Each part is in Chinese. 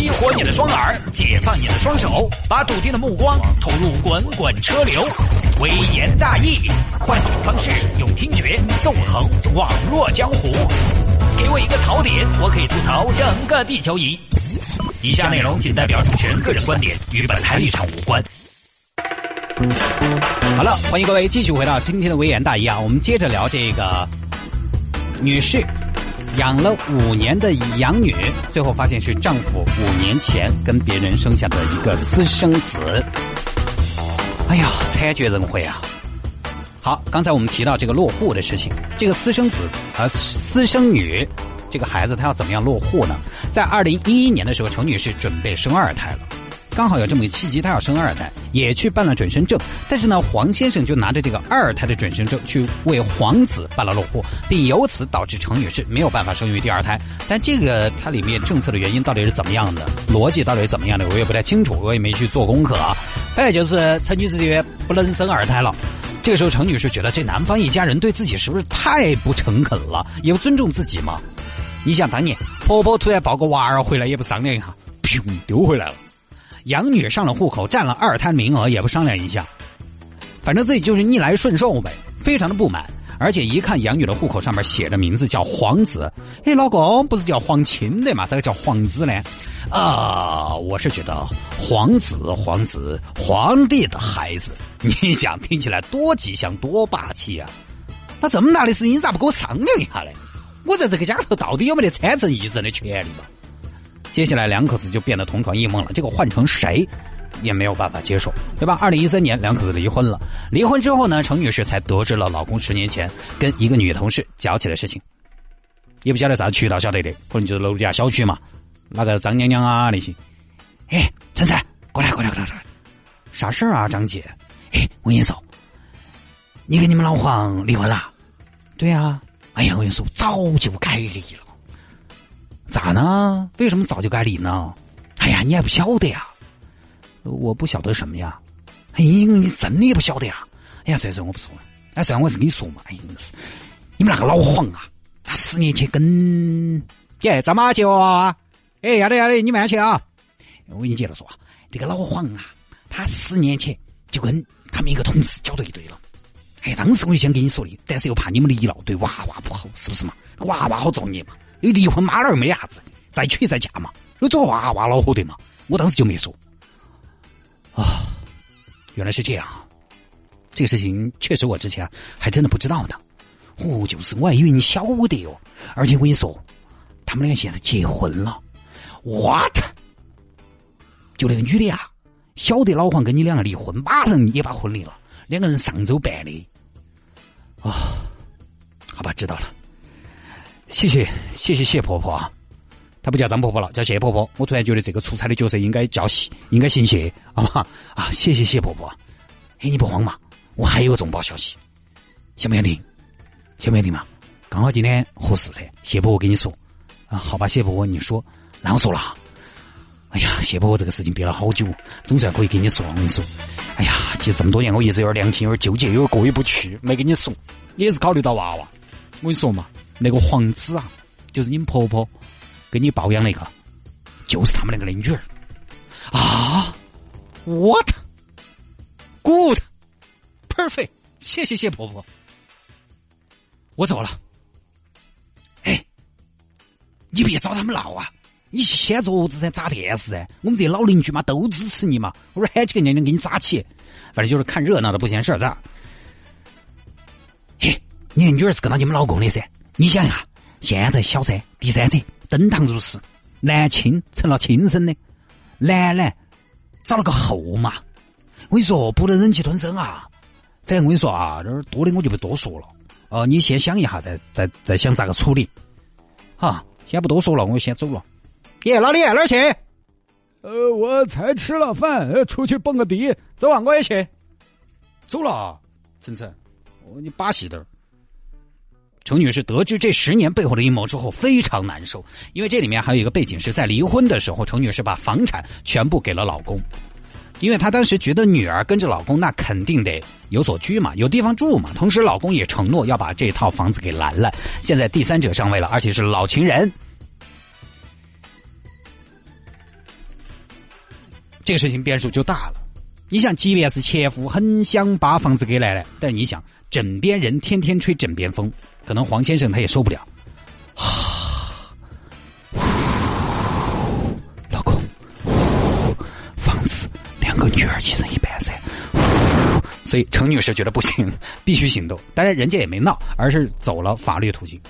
激活你的双耳，解放你的双手，把笃定的目光投入滚滚车流。微言大义，换种方式用听觉纵横网络江湖。给我一个槽点，我可以吐槽整个地球仪。以下内容仅代表主持人个人观点，与本台立场无关。好了，欢迎各位继续回到今天的微言大义啊！我们接着聊这个女士养了五年的养女，最后发现是丈夫五年前跟别人生下的一个私生子。哎呀，惨绝人寰啊！好，刚才我们提到这个落户的事情，这个私生子和私生女，这个孩子他要怎么样落户呢？在二零一一年的时候，程女士准备生二胎了，刚好有这么一个契机，她要生二胎，也去办了准生证。但是呢，黄先生就拿着这个二胎的准生证去为皇子办了落户，并由此导致程女士没有办法生育第二胎。但这个它里面政策的原因到底是怎么样的，逻辑到底是怎么样的，我也不太清楚，我也没去做功课啊。反正就是陈女士这边不能生二胎了。这个时候，程女士觉得这男方一家人对自己是不是太不诚恳了，也不尊重自己嘛？你想当年婆婆突然抱个娃儿回来，也不商量一下，噗丢回来了。养女上了户口，占了二胎名额，也不商量一下，反正自己就是逆来顺受呗，非常的不满。而且一看养女的户口上面写的名字叫皇子，哎，老公不是叫皇亲的嘛？咋个叫皇子呢？啊，我是觉得皇子，皇子，皇帝的孩子，你想听起来多吉祥多霸气啊？那这么大的事情你咋不跟我商量一下呢？我在这个家头到底有没得参政议政的权利嘛？接下来两口子就变得同床异梦了。这个换成谁？也没有办法接受，对吧？二零一三年，两口子离婚了。离婚之后呢，程女士才得知了老公十年前跟一个女同事搅起的事情，也不晓得啥渠道晓得的，可能就是楼底下小区嘛，那个张娘娘啊那些。哎，晨晨，过来过来过来过来，啥事儿啊，张姐？哎，我跟你说，你跟你们老黄离婚了？对呀。哎呀，我跟你说，早就该离了。咋呢？为什么早就该离呢？哎呀，你还不晓得呀？我不晓得什么呀？哎，你真的也不晓得呀？哎呀，算算我不说了。哎，算我是跟你说嘛。哎，是你们那个老黄啊，他十年前跟姐张妈去啊。哎，要得要得，你慢去啊。我跟你接着说啊，这个老黄啊，他十年前就跟他们一个同事搅到一堆了。哎，当时我就想跟你说的，但是又怕你们离了对娃娃不好，是不是嘛？娃娃好造孽嘛。你离婚妈老儿没啥子，再娶再嫁嘛，有做娃娃恼火的嘛。我当时就没说。啊，原来是这样，这个事情确实我之前还真的不知道的。哦，就是我还以为你晓得哟，而且我跟你说，他们两个现在结婚了。What？就那个女的呀，晓得老黄跟你两个离婚，马上也把婚离了，两个人上周办的。啊，好吧，知道了，谢谢谢谢谢婆婆啊。她不叫张婆婆了，叫谢婆婆。我突然觉得这个出差的角色应该叫谢，应该姓谢，好吗？啊，谢谢谢婆婆。哎，你不慌嘛？我还有个重磅消息，想不想听？想不想听嘛？刚好今天合适噻。谢婆婆跟你说啊，好吧，谢婆婆你说，那我说了。哎呀，谢婆婆这个事情憋了好久，总算可以跟你说了。我跟你说，哎呀，其实这么多年我一直有点良心，有点纠结，有点过意不去，没跟你说，也是考虑到娃娃。我跟你说嘛，那个皇子啊，就是你们婆婆。给你抱养那个，就是他们那个的女儿啊！What？Good？Perfect？谢谢谢婆婆，我走了。哎，你别找他们闹啊！你先桌子噻，砸电视噻！我们这些老邻居嘛，都支持你嘛。我说喊几个娘娘给你砸起，反正就是看热闹的不嫌事儿大。嘿，你女儿是跟到你们老公的噻？你想呀，现在小三、第三者。登堂入室，男亲成了亲生的，男男找了个后妈。我跟你说，不能忍气吞声啊！反正我跟你说啊，这儿多的我就不多说了。哦，你先想一下，再再再想咋个处理。好，先不多说了，我先走了。耶，老李哪儿去？呃，我才吃了饭，出去蹦个迪。走啊，我也去。走了，晨晨，哦，你把戏的。程女士得知这十年背后的阴谋之后，非常难受，因为这里面还有一个背景是在离婚的时候，程女士把房产全部给了老公，因为她当时觉得女儿跟着老公，那肯定得有所居嘛，有地方住嘛。同时，老公也承诺要把这套房子给拦了。现在第三者上位了，而且是老情人。这个事情变数就大了。你想，即便是前夫很想把房子给奶奶，但你想，枕边人天天吹枕边风，可能黄先生他也受不了。老公，房子两个女儿一人一半噻。所以程女士觉得不行，必须行动。当然，人家也没闹，而是走了法律途径。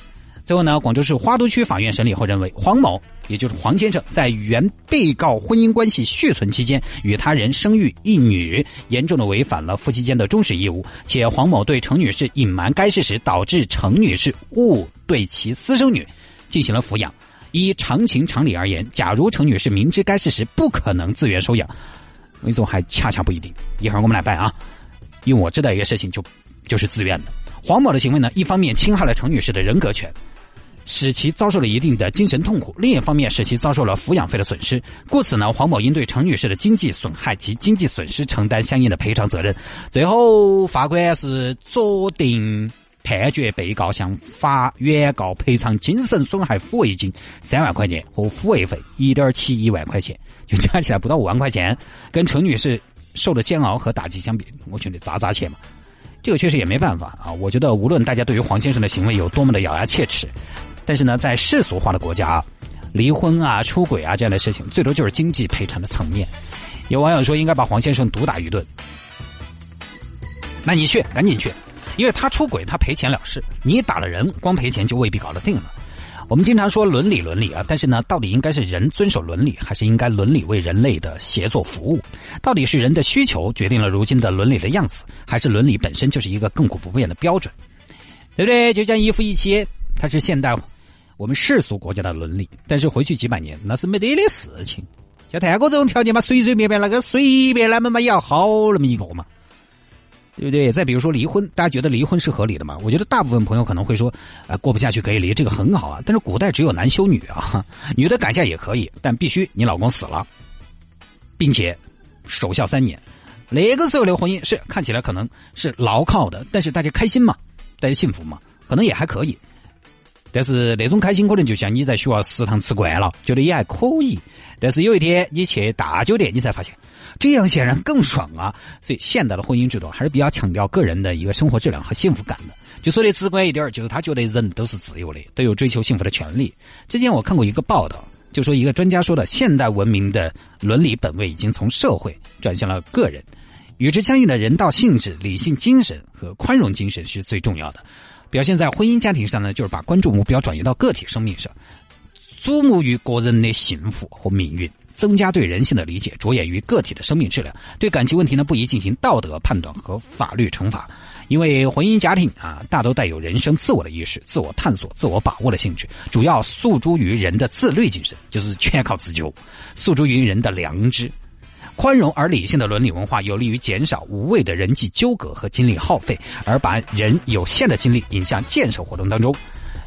最后呢，广州市花都区法院审理后认为，黄某也就是黄先生在原被告婚姻关系续存期间与他人生育一女，严重的违反了夫妻间的忠实义务，且黄某对程女士隐瞒该事实，导致程女士误对其私生女进行了抚养。依常情常理而言，假如程女士明知该事实不可能自愿收养，我跟你说还恰恰不一定。一会儿我们来办啊，因为我知道一个事情就就是自愿的。黄某的行为呢，一方面侵害了程女士的人格权。使其遭受了一定的精神痛苦，另一方面使其遭受了抚养费的损失。故此呢，黄某应对程女士的经济损害及经济损失承担相应的赔偿责任。最后，法官是酌定判决被告向法原告赔偿精神损害抚慰金三万块钱和抚慰费一点七一万块钱，就加起来不到五万块钱。跟程女士受的煎熬和打击相比，我觉得砸砸钱嘛。这个确实也没办法啊。我觉得无论大家对于黄先生的行为有多么的咬牙切齿。但是呢，在世俗化的国家，离婚啊、出轨啊这样的事情，最多就是经济赔偿的层面。有网友说应该把黄先生毒打一顿，那你去，赶紧去，因为他出轨，他赔钱了事。你打了人，光赔钱就未必搞得定了。我们经常说伦理伦理啊，但是呢，到底应该是人遵守伦理，还是应该伦理为人类的协作服务？到底是人的需求决定了如今的伦理的样子，还是伦理本身就是一个亘古不变的标准？对不对？就像一夫一妻，它是现代。我们世俗国家的伦理，但是回去几百年那是没得的事情。像泰国这种条件嘛，随随便便那个随便那么嘛要好那么一个嘛，对不对？再比如说离婚，大家觉得离婚是合理的吗？我觉得大部分朋友可能会说，啊，过不下去可以离，这个很好啊。但是古代只有男休女啊，女的改嫁也可以，但必须你老公死了，并且守孝三年。那个时候的婚姻是看起来可能是牢靠的，但是大家开心嘛，大家幸福嘛，可能也还可以。但是那种开心可能就像你在学校食堂吃惯了，觉得也还可以。但是有一天你去大酒店，你才发现这样显然更爽啊！所以现代的婚姻制度还是比较强调个人的一个生活质量和幸福感的。就说的直观一点，就是他觉得人都是自由的，都有追求幸福的权利。之前我看过一个报道，就说一个专家说的，现代文明的伦理本位已经从社会转向了个人，与之相应的人道性质、理性精神和宽容精神是最重要的。表现在婚姻家庭上呢，就是把关注目标转移到个体生命上，瞩目于个人的幸福和命运，增加对人性的理解，着眼于个体的生命质量。对感情问题呢，不宜进行道德判断和法律惩罚，因为婚姻家庭啊，大都带有人生自我的意识、自我探索、自我把握的性质，主要诉诸于人的自律精神，就是全靠自救，诉诸于人的良知。宽容而理性的伦理文化有利于减少无谓的人际纠葛和精力耗费，而把人有限的精力引向建设活动当中。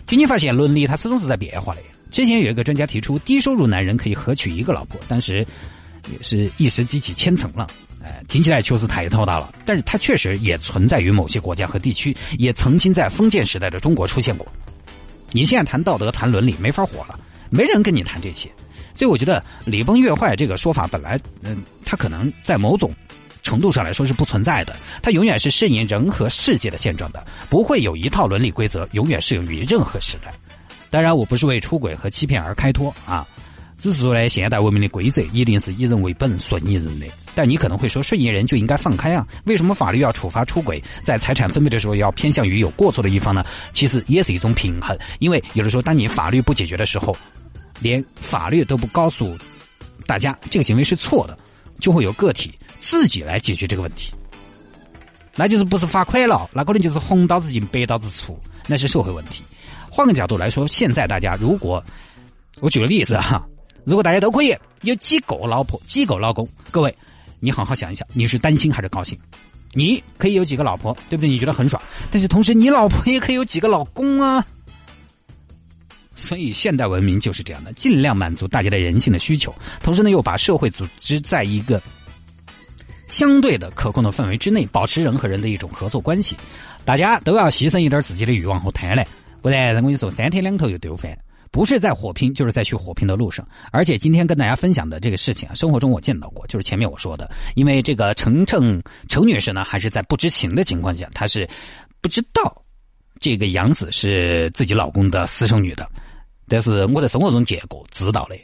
据你发现，伦理它始终是在变化的。之前有一个专家提出，低收入男人可以合娶一个老婆，当时也是一时激起千层浪。哎，听起来确实太头大了，但是它确实也存在于某些国家和地区，也曾经在封建时代的中国出现过。你现在谈道德、谈伦理，没法活了，没人跟你谈这些。所以我觉得“礼崩乐坏”这个说法本来，嗯，它可能在某种程度上来说是不存在的。它永远是适应人和世界的现状的，不会有一套伦理规则永远适用于任何时代。当然，我不是为出轨和欺骗而开脱啊，只是说呢，现代文明的规则一定是以人为本、顺应人的。但你可能会说，顺应人就应该放开啊？为什么法律要处罚出轨，在财产分配的时候要偏向于有过错的一方呢？其实也是一种平衡，因为有的时候，当你法律不解决的时候。连法律都不告诉大家这个行为是错的，就会有个体自己来解决这个问题。那就是不是罚款了，那可能就是红刀子进白刀子出，那是社会问题。换个角度来说，现在大家如果我举个例子哈，如果大家都可以有几个老婆、几个老公，各位你好好想一想，你是担心还是高兴？你可以有几个老婆，对不对？你觉得很爽，但是同时你老婆也可以有几个老公啊。所以，现代文明就是这样的，尽量满足大家的人性的需求，同时呢，又把社会组织在一个相对的可控的范围之内，保持人和人的一种合作关系。大家都要牺牲一点自己的欲望和贪婪，不然我跟你说，三天两头又丢饭。不是在火拼，就是在去火拼的路上。而且今天跟大家分享的这个事情啊，生活中我见到过，就是前面我说的，因为这个程程程女士呢，还是在不知情的情况下，她是不知道这个杨子是自己老公的私生女的，但是我在生活中见过，知道的。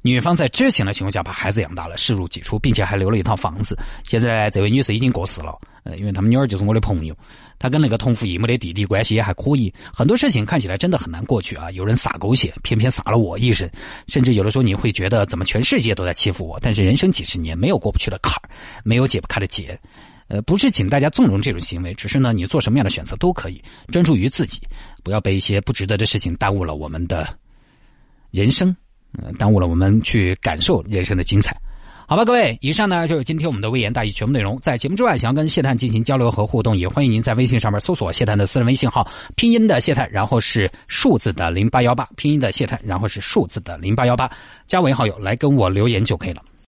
女方在知情的情况下把孩子养大了，视如己出，并且还留了一套房子。现在这位女士已经过世了，呃，因为他们女儿就是我的朋友，她跟那个同父异母的弟弟关系也还可以。很多事情看起来真的很难过去啊！有人撒狗血，偏偏撒了我一身，甚至有的时候你会觉得怎么全世界都在欺负我？但是人生几十年，没有过不去的坎儿，没有解不开的结。呃，不是请大家纵容这种行为，只是呢，你做什么样的选择都可以，专注于自己，不要被一些不值得的事情耽误了我们的人生。呃，耽误了我们去感受人生的精彩，好吧，各位，以上呢就是今天我们的微言大义全部内容。在节目之外，想要跟谢探进行交流和互动，也欢迎您在微信上面搜索谢探的私人微信号，拼音的谢探，然后是数字的零八幺八，拼音的谢探，然后是数字的零八幺八，加为好友来跟我留言就可以了。